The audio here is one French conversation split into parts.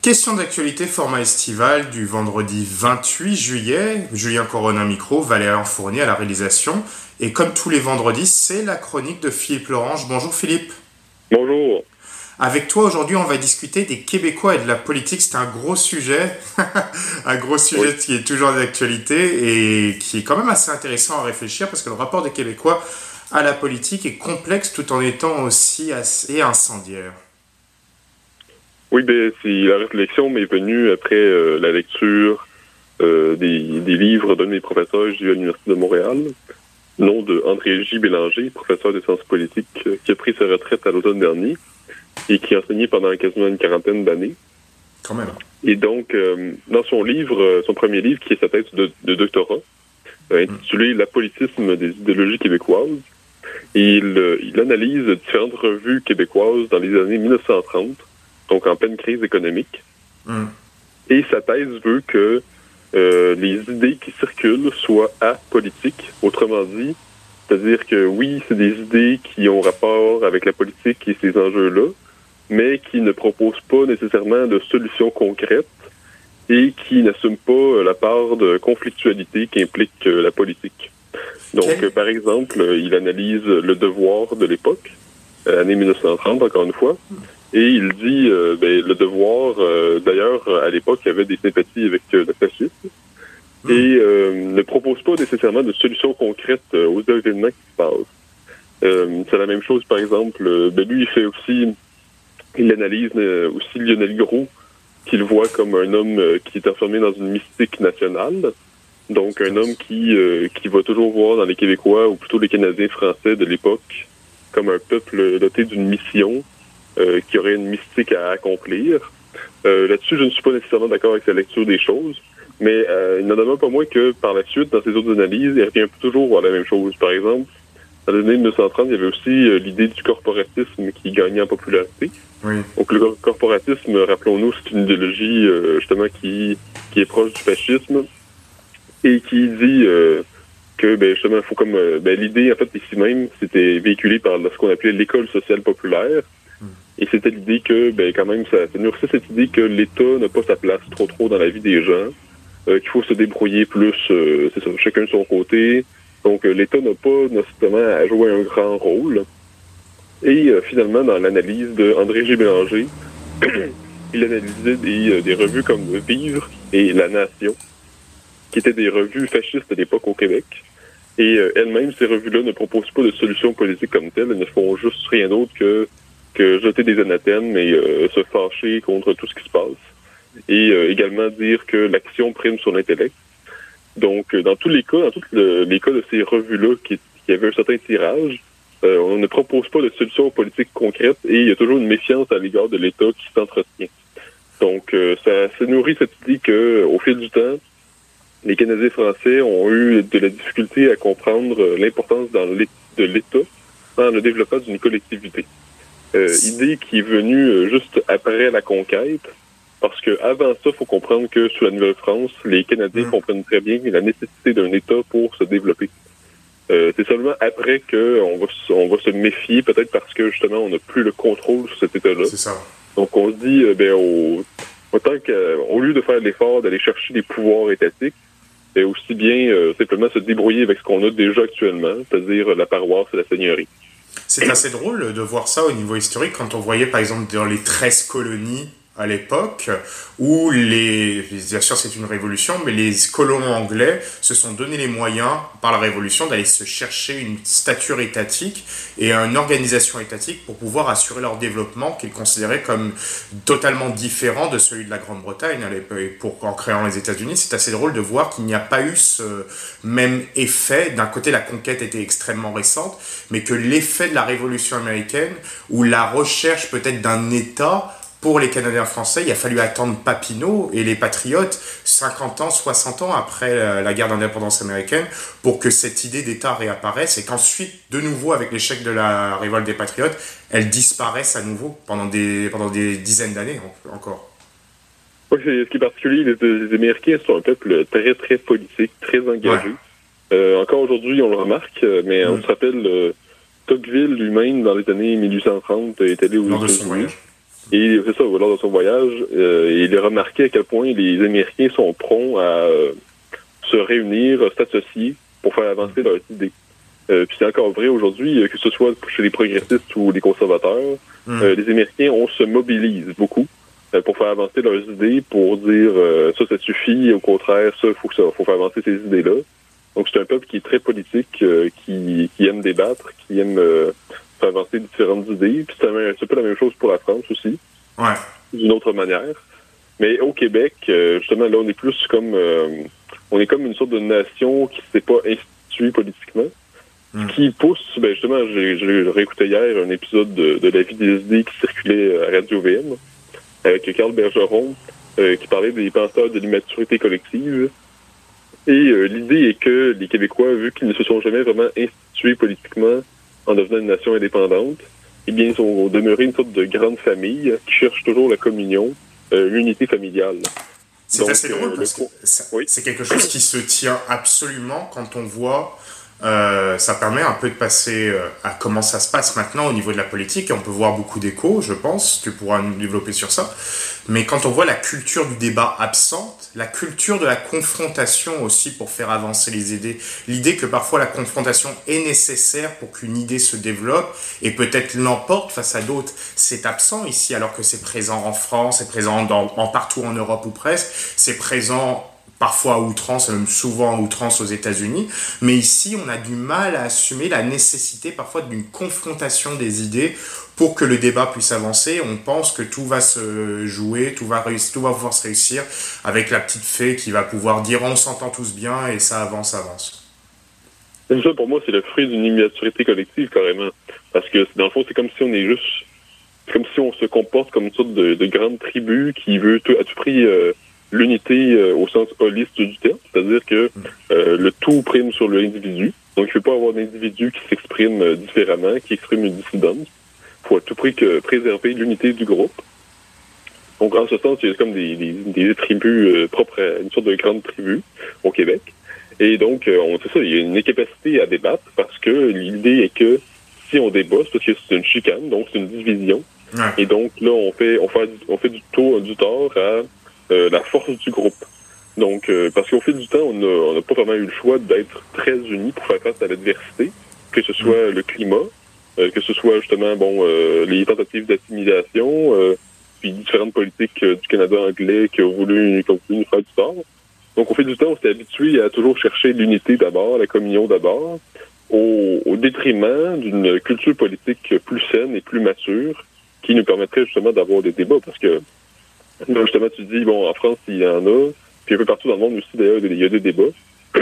Question d'actualité, format estival du vendredi 28 juillet. Julien Corona micro, Valérie Fournier à la réalisation. Et comme tous les vendredis, c'est la chronique de Philippe Lorange. Bonjour Philippe. Bonjour. Avec toi aujourd'hui, on va discuter des Québécois et de la politique. C'est un gros sujet, un gros sujet qui est toujours d'actualité et qui est quand même assez intéressant à réfléchir parce que le rapport des Québécois à la politique est complexe tout en étant aussi assez incendiaire. Oui, ben, la réflexion m'est venue après euh, la lecture euh, des, livres d'un de mes professeurs de l'Université de Montréal, nom de André J. Bélanger, professeur de sciences politiques, euh, qui a pris sa retraite à l'automne dernier et qui a enseigné pendant quasiment une quarantaine d'années. Quand même. Et donc, dans son livre, son premier livre, qui est sa thèse de, doctorat, intitulé L'apolitisme des idéologies québécoises, il, il analyse différentes revues québécoises dans les années 1930 donc en pleine crise économique. Hmm. Et sa thèse veut que euh, les idées qui circulent soient apolitiques. Autrement dit, c'est-à-dire que oui, c'est des idées qui ont rapport avec la politique et ces enjeux-là, mais qui ne proposent pas nécessairement de solutions concrètes et qui n'assument pas la part de conflictualité qu'implique euh, la politique. Donc, par exemple, il analyse le devoir de l'époque, euh, année 1930, encore une fois, et il dit, euh, ben, le devoir, euh, d'ailleurs, à l'époque, il y avait des sympathies avec euh, le fascisme, hmm. et ne propose pas nécessairement de solutions concrètes aux événements qui se passent. c'est la même chose, par exemple, ben, lui, il fait aussi, il analyse aussi Lionel Gros, qu'il voit comme un homme qui est enfermé dans une mystique nationale. Donc, un homme qui, qui va toujours voir dans les Québécois, ou plutôt les Canadiens français de l'époque, comme un peuple doté d'une mission, euh, qui aurait une mystique à accomplir. Euh, là-dessus, je ne suis pas nécessairement d'accord avec sa lecture des choses, mais euh, il n'en demeure pas moins que par la suite, dans ses autres analyses, il revient toujours à la même chose. Par exemple, dans les années 1930, il y avait aussi l'idée du corporatisme qui gagnait en popularité. Donc le corporatisme, rappelons-nous, c'est une idéologie justement qui, qui est proche du fascisme et qui dit que ben, justement, il faut comme ben, l'idée en fait ici même, c'était véhiculé par ce qu'on appelait l'école sociale populaire, et c'était l'idée que, ben, quand même, ça, ça nourrissait cette idée que l'État n'a pas sa place trop trop dans la vie des gens, euh, qu'il faut se débrouiller plus, euh, c'est ça, chacun de son côté. Donc, euh, l'État n'a pas nécessairement à jouer un grand rôle. Et finalement, dans l'analyse de André G. Bélanger, il analysait des, revues comme Vivre et La Nation, qui étaient des revues fascistes à l'époque au Québec. Et elles-mêmes, ces revues-là ne proposent pas de solution politique comme telle, elles ne font juste rien d'autre que jeter des anathèmes et euh, se fâcher contre tout ce qui se passe. Et euh, également dire que l'action prime sur l'intellect. Donc, euh, dans tous les cas, dans tous les cas de ces revues-là qui, qui avaient un certain tirage, on ne propose pas de solution politique concrète et il y a toujours une méfiance à l'égard de l'État qui s'entretient. Donc, ça, se nourrit cette idée que, au fil du temps, les Canadiens français ont eu de la difficulté à comprendre l'importance de l'État dans le développement d'une collectivité. Euh, idée qui est venue euh, juste après la conquête. Parce que avant ça, il faut comprendre que sous la Nouvelle-France, les Canadiens mm. comprennent très bien la nécessité d'un État pour se développer. Euh, c'est seulement après qu'on va, on va se méfier, peut-être parce que justement, on n'a plus le contrôle sur cet État-là. C'est ça. Donc on se dit, ben, au, autant qu'au lieu de faire l'effort d'aller chercher des pouvoirs étatiques, c'est ben, aussi bien simplement se débrouiller avec ce qu'on a déjà actuellement, c'est-à-dire la paroisse et la seigneurie. C'est assez drôle de voir ça au niveau historique quand on voyait par exemple dans les 13 colonies à l'époque où les, bien sûr c'est une révolution, mais les colons anglais se sont donné les moyens par la révolution d'aller se chercher une stature étatique et une organisation étatique pour pouvoir assurer leur développement qu'ils considéraient comme totalement différent de celui de la Grande-Bretagne. Pour, en créant les États-Unis, c'est assez drôle de voir qu'il n'y a pas eu ce même effet. D'un côté, la conquête était extrêmement récente, mais que l'effet de la révolution américaine ou la recherche peut-être d'un État pour les Canadiens français, il a fallu attendre Papineau et les Patriotes 50 ans, 60 ans après la guerre d'indépendance américaine pour que cette idée d'État réapparaisse et qu'ensuite, de nouveau, avec l'échec de la révolte des Patriotes, elle disparaisse à nouveau pendant des, pendant des dizaines d'années encore. Oui, ce qui est particulier, les, Américains sont un peuple très, très politique, très engagé. Euh, encore aujourd'hui, on le remarque, mais on mm. se rappelle, euh, Tocqueville lui-même, dans les années 1830, est allé aux États-Unis. Et c'est ça, lors de son voyage, il a remarqué à quel point les Américains sont prompts à se réunir, s'associer pour faire avancer leurs idées. puis c'est encore vrai aujourd'hui, que ce soit chez les progressistes ou les conservateurs, hmm. les Américains, on se mobilise beaucoup pour faire avancer leurs idées, pour dire ça, ça suffit, au contraire, ça, faut que ça, faut faire avancer ces idées-là. Donc c'est un peuple qui est très politique, qui, qui aime débattre, qui aime faire avancer différentes idées. Puis c'est un peu la même chose pour la France aussi. Ouais. D'une autre manière. Mais au Québec, justement, là, on est plus comme on est comme une sorte de nation qui ne s'est pas instituée politiquement. Hmm. qui pousse, ben justement, j'ai réécouté hier un épisode de, La vie des idées qui circulait à Radio VM avec Carl Bergeron euh, qui parlait des penseurs de l'immaturité collective. Et euh, l'idée est que les Québécois, vu qu'ils ne se sont jamais vraiment institués politiquement en devenant une nation indépendante, eh bien, ils ont demeuré une sorte de grande famille qui cherche toujours la communion, euh, l'unité familiale. C'est assez drôle parce que c'est quelque chose qui se tient absolument quand on voit euh, ça permet un peu de passer euh, à comment ça se passe maintenant au niveau de la politique. Et on peut voir beaucoup d'échos, je pense. Tu pourras nous développer sur ça. Mais quand on voit la culture du débat absente, la culture de la confrontation aussi pour faire avancer les idées, l'idée que parfois la confrontation est nécessaire pour qu'une idée se développe et peut-être l'emporte face à d'autres, c'est absent ici alors que c'est présent en France, c'est présent en partout en Europe ou presque, c'est présent parfois à outrance, même souvent à outrance aux États-Unis. Mais ici, on a du mal à assumer la nécessité parfois d'une confrontation des idées pour que le débat puisse avancer. On pense que tout va se jouer, tout va, réussir, tout va pouvoir se réussir avec la petite fée qui va pouvoir dire on s'entend tous bien et ça avance, avance. Ça, pour moi, c'est le fruit d'une immaturité collective, carrément. Parce que, dans le fond, c'est comme si on est juste... comme si on se comporte comme une sorte de, grande tribu qui veut à tout prix... Euh, l'unité euh, au sens holiste du terme, c'est-à-dire que euh, le tout prime sur l'individu. Donc, il ne faut pas avoir d'individu qui s'exprime euh, différemment, qui exprime une dissidence. Il faut à tout prix que préserver l'unité du groupe. Donc, en ce sens, il y a comme des, des, tribus propres à une sorte de grande tribu au Québec. Et donc, on sait ça, il y a une incapacité à débattre parce que l'idée est que si on débat, c'est parce que c'est une chicane, donc c'est une division. Et donc, là, on fait, on fait, on fait du, tort, du tort à la force du groupe. Donc, euh, parce qu'au fil du temps, on n'a pas vraiment eu le choix d'être très unis pour faire face à l'adversité, que ce soit le climat, euh, que ce soit justement bon les tentatives d'assimilation, puis différentes politiques du Canada anglais qui ont voulu, qui ont voulu nous faire du tort. Donc, au fil du temps, on s'est habitué à toujours chercher l'unité d'abord, la communion d'abord, au, au détriment d'une culture politique plus saine et plus mature qui nous permettrait justement d'avoir des débats, parce que donc, justement, tu dis, bon, en France, il y en a, puis un peu partout dans le monde aussi, d'ailleurs, il y a des débats.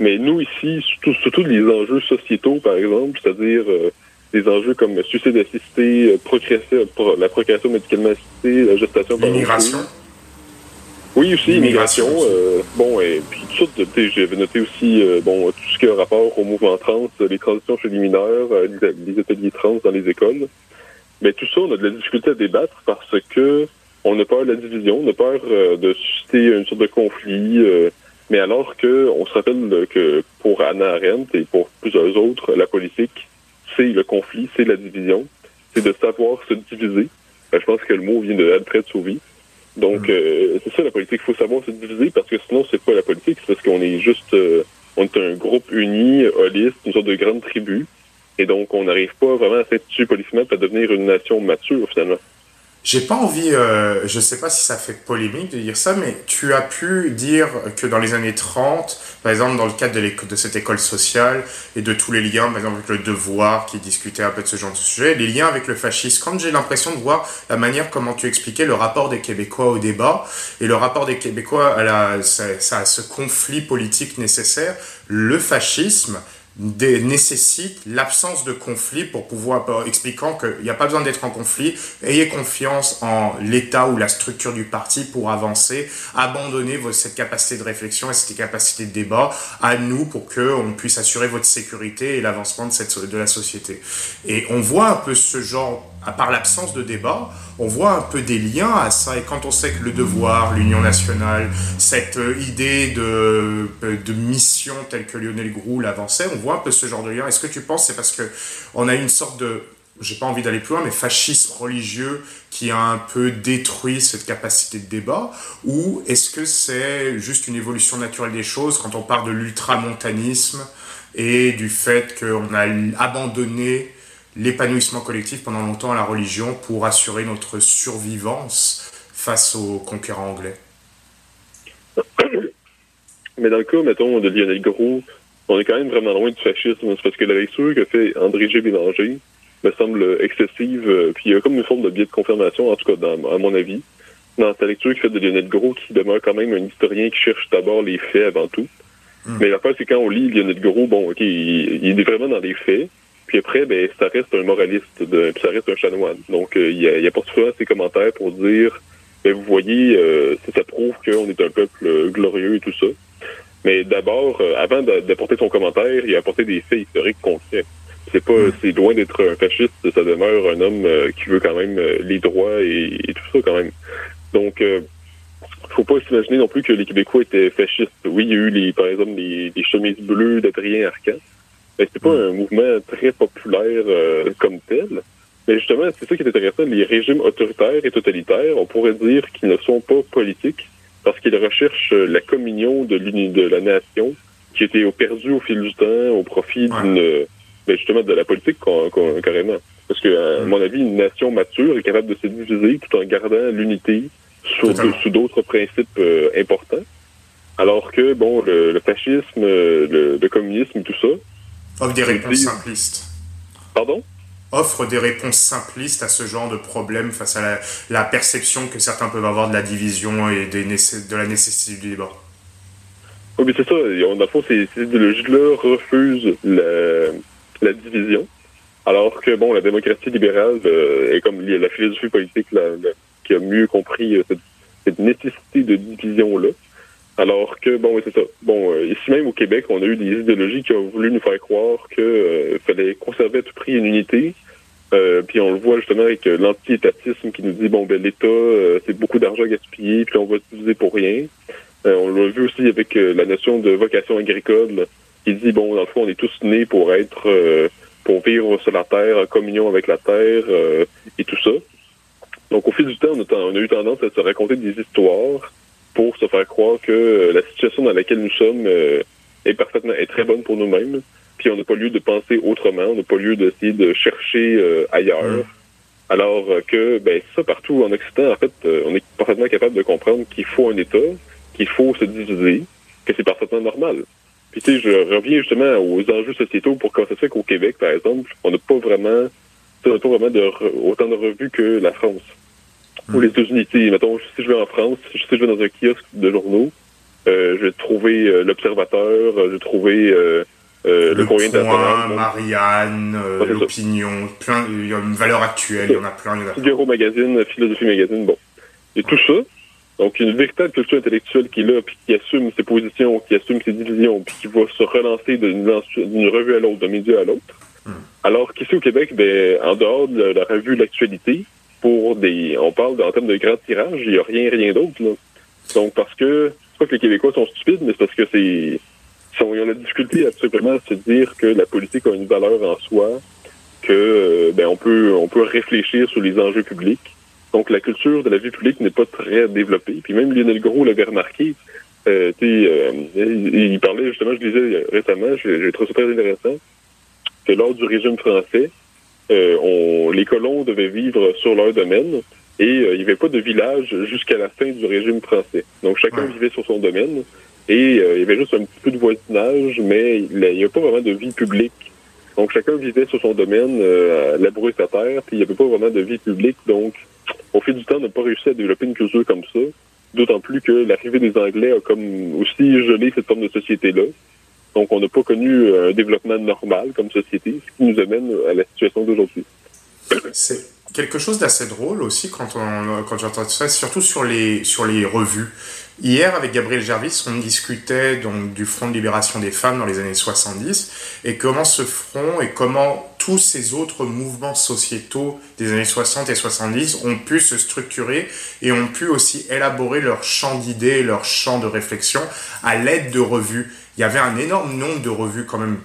Mais nous, ici, surtout, surtout les enjeux sociétaux, par exemple, c'est-à-dire euh, des enjeux comme suicide assisté, euh, la procréation médicalement assistée, la gestation par L'immigration. Oui, aussi, immigration. Euh, bon, et puis tout ça, j'avais noté aussi bon, tout ce qui a rapport au mouvement trans, les transitions chez les mineurs, les ateliers trans dans les écoles. Mais tout ça, on a de la difficulté à débattre parce que on a peur de la division, on a peur euh, de susciter une sorte de conflit. Euh, mais alors que on se rappelle que pour Anna Arendt et pour plusieurs autres, la politique, c'est le conflit, c'est la division, c'est de savoir se diviser. Ben, je pense que le mot vient de Alfred Sauvy. Donc, mm. euh, c'est ça la politique. Il faut savoir se diviser parce que sinon, c'est pas la politique. C'est parce qu'on est juste, on est un groupe uni, holiste, une sorte de grande tribu. Et donc, on n'arrive pas vraiment à s'être politiquement à devenir une nation mature, finalement. J'ai pas envie, euh, je sais pas si ça fait polémique de dire ça, mais tu as pu dire que dans les années 30, par exemple dans le cadre de, cette école sociale et de tous les liens, par exemple avec le devoir qui discutait un peu de ce genre de sujet, les liens avec le fascisme, quand j'ai l'impression de voir la manière comment tu expliquais le rapport des Québécois au débat et le rapport des Québécois à ce conflit politique nécessaire, le fascisme, nécessite l'absence de conflit pour pouvoir, expliquant qu'il n'y a pas besoin d'être en conflit, ayez confiance en l'État ou la structure du parti pour avancer, abandonnez cette capacité de réflexion et cette capacité de débat à nous pour qu'on puisse assurer votre sécurité et l'avancement de, cette, de la société. Et on voit un peu ce genre à part l'absence de débat, on voit un peu des liens à ça. Et quand on sait que le devoir, l'union nationale, cette euh, idée de, euh, de mission telle que Lionel Groux l'avançait, on voit un peu ce genre de lien. Est-ce que tu penses c'est parce que on a une sorte de j'ai pas envie d'aller plus loin, mais fascisme religieux qui a un peu détruit cette capacité de débat? Ou est-ce que c'est juste une évolution naturelle des choses quand on parle de l'ultramontanisme et du fait qu'on a abandonné l'épanouissement collectif pendant longtemps à la religion pour assurer notre survivance face aux conquérants anglais Mais dans le cas, mettons, de Lionel Gros, on est quand même vraiment loin du fascisme. C'est parce que la lecture que fait André G. Bélanger me semble excessive. Euh, puis il y a comme une forme de biais de confirmation, en tout cas, dans, à mon avis, dans sa lecture qui fait de Lionel Gros, qui demeure quand même un historien qui cherche d'abord les faits avant tout. Hmm. Mais la part, c'est quand on lit Lionel Gros, bon, OK, il, est vraiment dans les faits. Puis après, ben, ça reste un moraliste, de, puis ça reste un chanoine. Donc, euh, il, il apporte souvent ses commentaires pour dire, ben, vous voyez, euh, ça, prouve qu'on est un peuple glorieux et tout ça. Mais d'abord, euh, avant d'apporter son commentaire, il a apporté des faits historiques concrets. C'est pas, hmm. c'est loin d'être un fasciste, ça demeure un homme euh, qui veut quand même euh, les droits et, tout ça quand même. Donc, euh, faut pas s'imaginer non plus que les Québécois étaient fascistes. Oui, il y a eu les, par exemple les, chemises bleues d'Adrien Arcan. Mais c'était pas hmm. un mouvement très populaire comme tel. Mais justement, c'est ça qui est intéressant. Les régimes autoritaires et totalitaires, on pourrait dire qu'ils ne sont pas politiques, parce qu'ils recherchent la communion de, de la nation qui était perdue au fil du temps au profit d'une ben justement de la politique carrément. Parce que, à mon avis, une nation mature est capable de se diviser tout en gardant l'unité sous d'autres principes euh, importants. Alors que, bon, le, fascisme, le, communisme tout ça... Offre des réponses simplistes. Pardon? Offre des réponses simplistes à ce genre de problème face à la, perception que certains peuvent avoir de la division et des de la nécessité du débat. Oui, mais c'est ça. Dans le fond, ces, ces idéologies-là refusent la, la division. Alors que, bon, la démocratie libérale euh, est comme la philosophie politique qui a mieux compris euh, cette, nécessité de division-là. Alors que, bon, c'est ça. Bon, euh, ici même au Québec, on a eu des idéologies qui ont voulu nous faire croire qu'il fallait conserver à tout prix une unité, euh, puis on le voit justement avec euh, l'anti-étatisme qui nous dit bon ben l'État euh, c'est beaucoup d'argent gaspillé puis on va utiliser pour rien. on l'a vu aussi avec la notion de vocation agricole qui dit bon dans le fond on est tous nés pour être pour vivre sur la terre en communion avec la terre et tout ça. Donc au fil du temps on a, on a eu tendance à se raconter des histoires pour se faire croire que la situation dans laquelle nous sommes est parfaitement est très bonne pour nous-mêmes puis on n'a pas lieu de penser autrement, on n'a pas lieu d'essayer de chercher euh, ailleurs. Mm. Alors euh, que, ben, ça, partout en Occident, en fait, euh, on est parfaitement capable de comprendre qu'il faut un État, qu'il faut se diviser, que c'est parfaitement normal. Puis, tu sais, je reviens justement aux enjeux sociétaux pour comment ça se fait qu'au Québec, par exemple, on n'a pas vraiment, on n'a pas vraiment de, autant de revues que la France. Ou les États-Unis, tu sais, mettons, si je vais en France, si je vais dans un kiosque de journaux, je vais trouver l'Observateur, je vais trouver euh, le, point, Marianne, euh, l'opinion, plein, il y a une valeur actuelle, il y en a plein. Figaro Magazine, Philosophie Magazine, bon. Et tout ça, donc une véritable culture intellectuelle qui est là, puis qui assume ses positions, qui assume ses divisions, puis qui va se relancer d'une revue à l'autre, d'un média à l'autre. Hmm. Alors qu'ici au Québec, ben, en dehors de la, revue de l'actualité, pour des, on parle en termes de grands tirages, il n'y a rien, rien d'autre. Donc parce que, c'est pas que les Québécois sont stupides, mais c'est parce que c'est si on a la difficulté à simplement se dire que la politique a une valeur en soi, que euh, ben on peut on peut réfléchir sur les enjeux publics. Donc la culture de la vie publique n'est pas très développée. Puis même Lionel Gros l'avait remarqué. Euh, euh, il, parlait justement, je disais récemment, j'ai trouvé ça très intéressant, que lors du régime français, on, les colons devaient vivre sur leur domaine et il n'y avait pas de village jusqu'à la fin du régime français. Donc chacun vivait sur son domaine. Et euh, il y avait juste un petit peu de voisinage, mais il n'y a pas vraiment de vie publique. Donc chacun vivait sur son domaine, euh, labourer sa terre, puis il n'y avait pas vraiment de vie publique. Donc, au fil du temps, on n'a pas réussi à développer une culture comme ça. D'autant plus que l'arrivée des Anglais a comme aussi gelé cette forme de société-là. Donc, on n'a pas connu un développement normal comme société, ce qui nous amène à la situation d'aujourd'hui. C'est quelque chose d'assez drôle aussi quand, on, quand j'entends ça, surtout sur les, sur les revues. Hier, avec Gabriel Gervis, on discutait donc du Front de libération des femmes dans les années 70 et comment ce front et comment tous ces autres mouvements sociétaux des années 60 et 70 ont pu se structurer et ont pu aussi élaborer leur champ d'idées, leur champ de réflexion à l'aide de revues. Il y avait un énorme nombre de revues quand même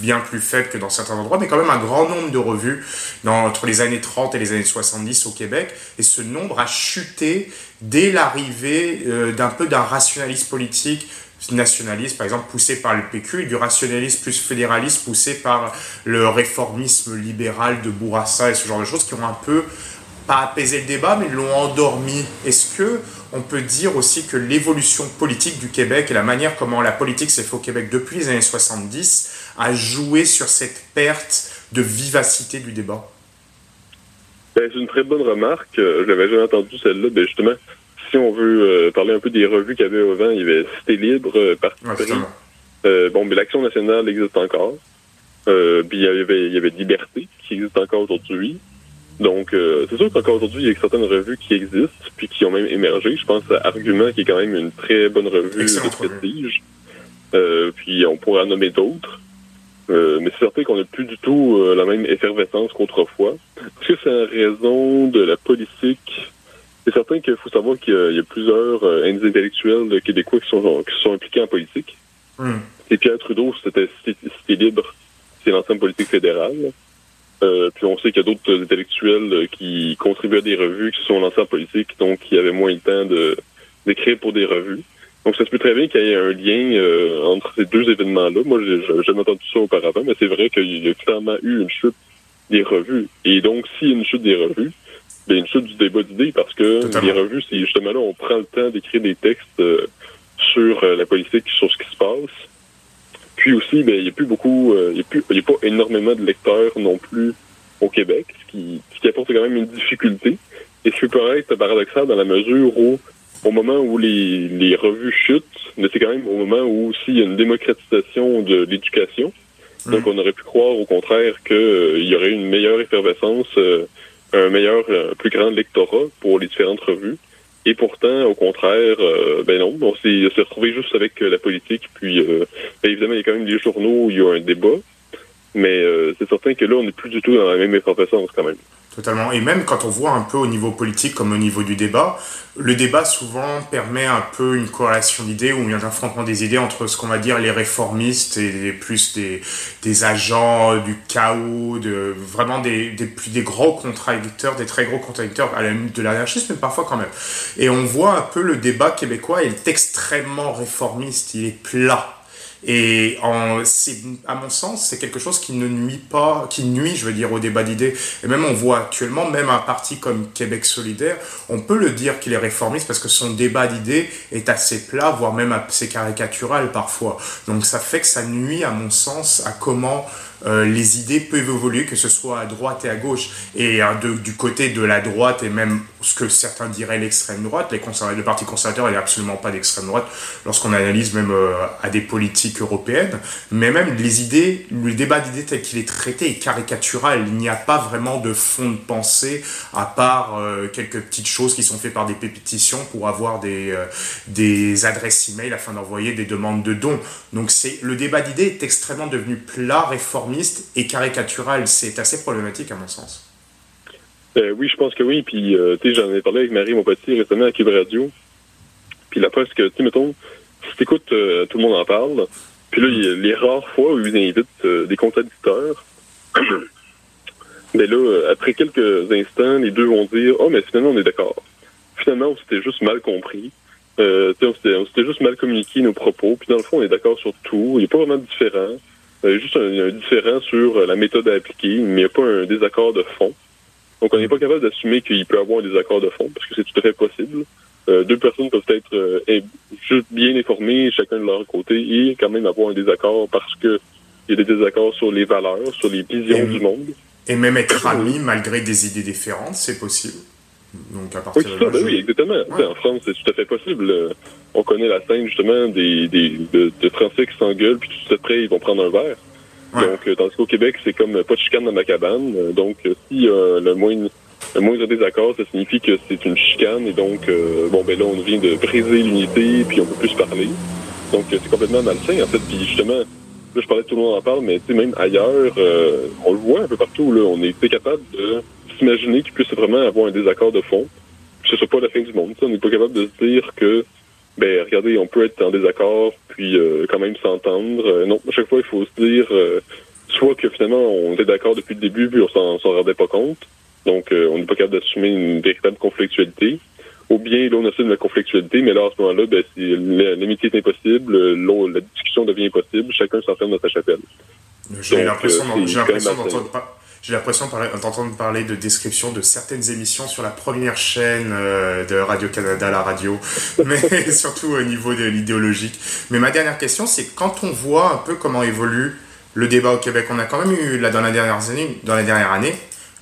bien plus faible que dans certains endroits, mais quand même un grand nombre de revues entre les années 30 et les années 70 au Québec. Et ce nombre a chuté dès l'arrivée euh, d'un peu d'un rationalisme politique nationaliste, par exemple, poussé par le PQ, et du rationalisme plus fédéraliste, poussé par le réformisme libéral de Bourassa et ce genre de choses qui ont un peu pas apaisé le débat, mais l'ont endormi. Est-ce que on peut dire aussi que l'évolution politique du Québec et la manière comment la politique s'est faite au Québec depuis les années 70 a joué sur cette perte de vivacité du débat? Ben, C'est une très bonne remarque. Euh, je n'avais jamais entendu celle-là. Ben, justement, si on veut euh, parler un peu des revues qu'il y avait avant, il y avait Cité Libre, euh, Parti euh, bon, mais l'Action nationale existe encore. puis il y avait, il y avait Liberté, qui existe encore aujourd'hui. Donc, euh, c'est sûr qu'encore aujourd'hui, il y a certaines revues qui existent, puis qui ont même émergé. Je pense à Argument, qui est quand même une très bonne revue de prestige. Euh, puis on pourrait en nommer d'autres. Euh, mais c'est certain qu'on n'a plus du tout la même effervescence qu'autrefois. Est-ce que c'est en raison de la politique? C'est certain qu'il faut savoir qu'il y, a plusieurs intellectuels québécois qui sont, qui sont impliqués en politique. Hmm. Et Pierre Trudeau, c'était Cité libre, c'est l'ancienne politique fédérale. Euh, puis on sait qu'il y a d'autres intellectuels euh, qui contribuent à des revues, qui se sont lancés en politique, donc qui avaient moins le temps de d'écrire pour des revues. Donc ça se peut très bien qu'il y ait un lien euh, entre ces deux événements-là. Moi, j'ai jamais entendu ça auparavant, mais c'est vrai qu'il y a clairement eu une chute des revues. Et donc, s'il y a une chute des revues, ben une chute du débat d'idées, parce que les revues, c'est justement là, on prend le temps d'écrire des textes sur la politique, sur ce qui se passe. Puis aussi, ben, il n'y a plus beaucoup, euh, il n'y a, pas énormément de lecteurs non plus au Québec, ce qui, ce qui apporte quand même une difficulté. Et ce qui peut être paradoxal dans la mesure où, au moment où les, les revues chutent, mais c'est quand même au moment où aussi il y a une démocratisation de l'éducation. Mmh. Donc, on aurait pu croire au contraire qu'il euh, y aurait une meilleure effervescence, euh, un meilleur, plus grand lectorat pour les différentes revues. Et pourtant, au contraire, euh, ben non, on s'est retrouvé juste avec euh, la politique. Puis, euh, ben évidemment, il y a quand même des journaux où il y a un débat. Mais c'est certain que là, on n'est plus du tout dans la même effervescence quand même. Totalement. Et même quand on voit un peu au niveau politique comme au niveau du débat, le débat souvent permet un peu une corrélation d'idées ou un affrontement des idées entre ce qu'on va dire les réformistes et plus des, des agents du chaos, de, vraiment des, des, plus, des gros contradicteurs, des très gros contradicteurs de l'anarchisme, mais parfois quand même. Et on voit un peu le débat québécois, il est extrêmement réformiste, il est plat et c'est, à mon sens, c'est quelque chose qui ne nuit pas, qui nuit, je veux dire, au débat d'idées. Et même on voit actuellement, même un parti comme Québec solidaire, on peut le dire qu'il est réformiste parce que son débat d'idées est assez plat, voire même assez caricatural parfois. Donc ça fait que ça nuit, à mon sens, à comment euh, les idées peuvent évoluer, que ce soit à droite et à gauche. Et euh, du côté de la droite, et même ce que certains diraient l'extrême droite, les le Parti conservateur n'est absolument pas d'extrême droite lorsqu'on analyse même euh, à des politiques européennes. Mais même les idées, le débat d'idées tel qu'il est traité est caricatural. Il n'y a pas vraiment de fond de pensée, à part quelques petites choses qui sont faites par des pétitions pour avoir des, adresses e-mail afin d'envoyer des demandes de dons. Donc le débat d'idées est extrêmement devenu plat, réformé et caricatural. C'est assez problématique à mon sens. Euh, oui, je pense que oui. Puis, euh, tu sais, j'en ai parlé avec Marie Montpetit récemment à Cube Radio. Puis la preuve, que, tu mettons, si t'écoutes, euh, tout le monde en parle. Puis là, les rares fois où ils invitent des contradicteurs. mais là, après quelques instants, les deux vont dire Oh, mais finalement, on est d'accord. Finalement, on s'était juste mal compris. on s'était juste mal communiqué nos propos. Puis dans le fond, on est d'accord sur tout. Il n'y a pas vraiment de différence. A juste un, différent sur euh, la méthode à appliquer, mais il n'y a pas un désaccord de fond. Donc, on n'est pas capable d'assumer qu'il peut y avoir un désaccord de fond, parce que c'est tout à fait possible. Euh, deux personnes peuvent être euh, juste bien informées, chacun de leur côté, et quand même avoir un désaccord parce que il y a des désaccords sur les valeurs, sur les visions du monde. Et même être amis malgré des idées différentes, c'est possible. Donc, à partir oui, de ça, ben oui, exactement. En France, c'est tout à fait possible. Euh, on connaît la scène, justement, des, des de, Français qui s'engueulent, puis tout de suite ils vont prendre un verre. Donc, euh, tandis qu'au Québec, c'est comme pas de chicane dans ma cabane. Euh, donc, si le moindre le moindre désaccord, ça signifie que c'est une chicane, et donc, bon, ben là, on vient de briser l'unité, puis on peut plus se parler. Donc, c'est complètement malsain, en fait. Puis, justement, je parlais, tout le monde en parle, mais même ailleurs, on le voit un peu partout, là, on est capable de s'imaginer qu'il puisse vraiment avoir un désaccord de fond, ce soit pas la fin du monde. On n'est pas capable de se dire que ben regardez, on peut être en désaccord, puis quand même s'entendre. non, à chaque fois, il faut se dire soit que finalement on était d'accord depuis le début, puis on s'en rendait pas compte, donc on n'est pas capable d'assumer une véritable conflictualité, ou bien là on assume la conflictualité, mais là à ce moment-là, ben, si l'amitié est impossible, la discussion devient impossible, chacun s'enferme dans sa chapelle. J'ai l'impression, j'ai d'entendre parler de description de certaines émissions sur la première chaîne euh, de Radio-Canada, la radio, mais surtout au niveau de l'idéologique. Mais ma dernière question, c'est quand on voit un peu comment évolue le débat au Québec, on a quand même eu, là, dans, la dernière année, dans la dernière année,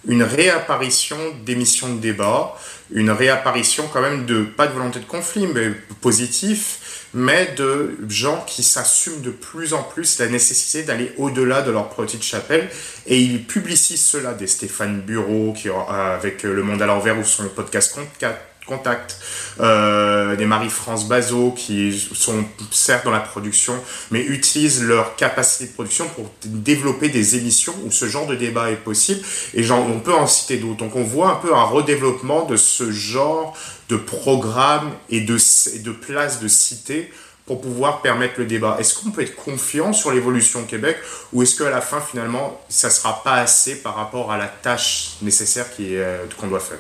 une réapparition d'émissions de débat, une réapparition quand même de, pas de volonté de conflit, mais positif, mais de gens qui s'assument de plus en plus la nécessité d'aller au-delà de leur petite chapelle. Et ils publicisent cela, des Stéphane Bureau, qui, euh, avec Le Monde à l'envers ou son podcast Contact, euh, des Marie-France Bazot qui sont certes dans la production, mais utilisent leur capacité de production pour développer des émissions où ce genre de débat est possible. Et on peut en citer d'autres. Donc on voit un peu un redéveloppement de ce genre de programme et de, de places de cité pour pouvoir permettre le débat. Est-ce qu'on peut être confiant sur l'évolution au Québec ou est-ce qu'à la fin, finalement, ça ne sera pas assez par rapport à la tâche nécessaire euh, qu'on doit faire?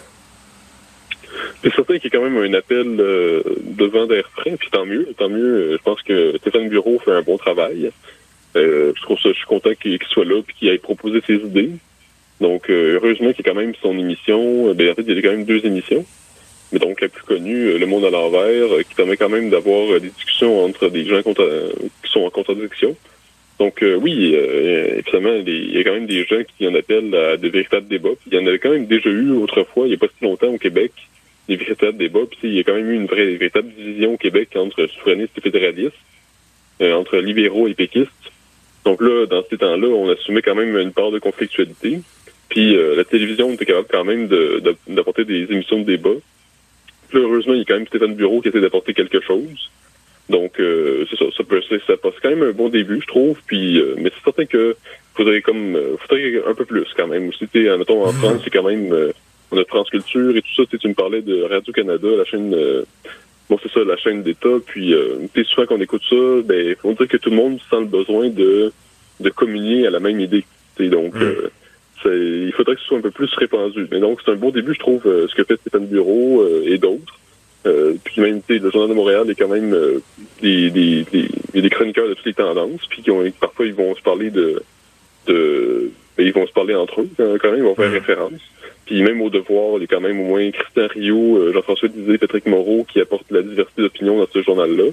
C'est certain qu'il y a quand même un appel euh, devant d'air frais, puis tant mieux, tant mieux. Je pense que Stéphane Bureau fait un bon travail. Euh, je trouve ça, je suis content qu'il soit là puis qu'il ait proposé ses idées. Donc, euh, heureusement qu'il y a quand même son émission. Ben, en fait, il y a quand même deux émissions. Mais donc, la plus connue, Le Monde à l'envers, qui permet quand même d'avoir des discussions entre des gens qui sont en contradiction. Donc, oui, évidemment, il y a quand même des gens qui en appellent à de véritables débats. il y en avait quand même déjà eu autrefois, il n'y a pas si longtemps au Québec, des véritables débats. Puis il y a quand même eu une vraie véritable division au Québec entre souverainistes et fédéralistes, euh, entre libéraux et péquistes. Donc là, dans ces temps-là, on assumait quand même une part de conflictualité. Puis euh, la télévision était capable quand même d'apporter des émissions de débat. Puis heureusement, il y a quand même Stéphane Bureau qui essaie d'apporter quelque chose. Donc euh, c'est ça, ça, peut, ça passe quand même un bon début, je trouve. Puis mais c'est certain que faudrait comme faudrait un peu plus quand même. Aussi, mettons en mhm. France, c'est quand même on a France Culture et tout ça. Tu me parlais de Radio-Canada, la chaîne... Euh, bon, c'est ça, la chaîne d'État. Puis, euh, souvent qu'on écoute ça, ben, on dirait que tout le monde sent le besoin de, de communier à la même idée. donc, mm. euh, il faudrait que ce soit un peu plus répandu. Mais donc, c'est un bon début, je trouve, euh, ce que fait Stéphane Bureau et d'autres. puis même, le Journal de Montréal est quand même des, des, des, des, chroniqueurs de toutes les tendances, puis qui ont, parfois ils vont se parler de, de ben, ils vont se parler entre eux quand même, ils vont faire référence. Puis même au devoir, il y a quand même au moins Christian Rio, euh, Jean-François Dizé, Patrick Moreau qui apportent la diversité d'opinion dans ce journal-là.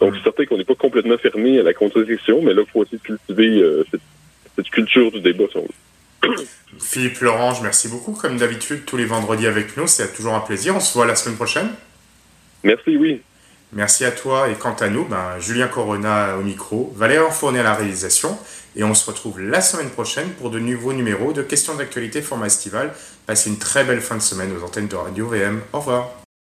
Donc, c'est certain qu'on n'est pas complètement fermé à la contradiction, mais là, il faut aussi cultiver euh, cette, culture du débat, si on veut. Philippe Lorange, merci beaucoup. Comme d'habitude, tous les vendredis avec nous, c'est toujours un plaisir. On se voit la semaine prochaine. Merci, oui. Merci à toi. Et quant à nous, ben, Julien Corona au micro, Valérie Fournier à la réalisation. Et on se retrouve la semaine prochaine pour de nouveaux numéros de questions d'actualité format estival. Passez une très belle fin de semaine aux antennes de Radio VM. Au revoir.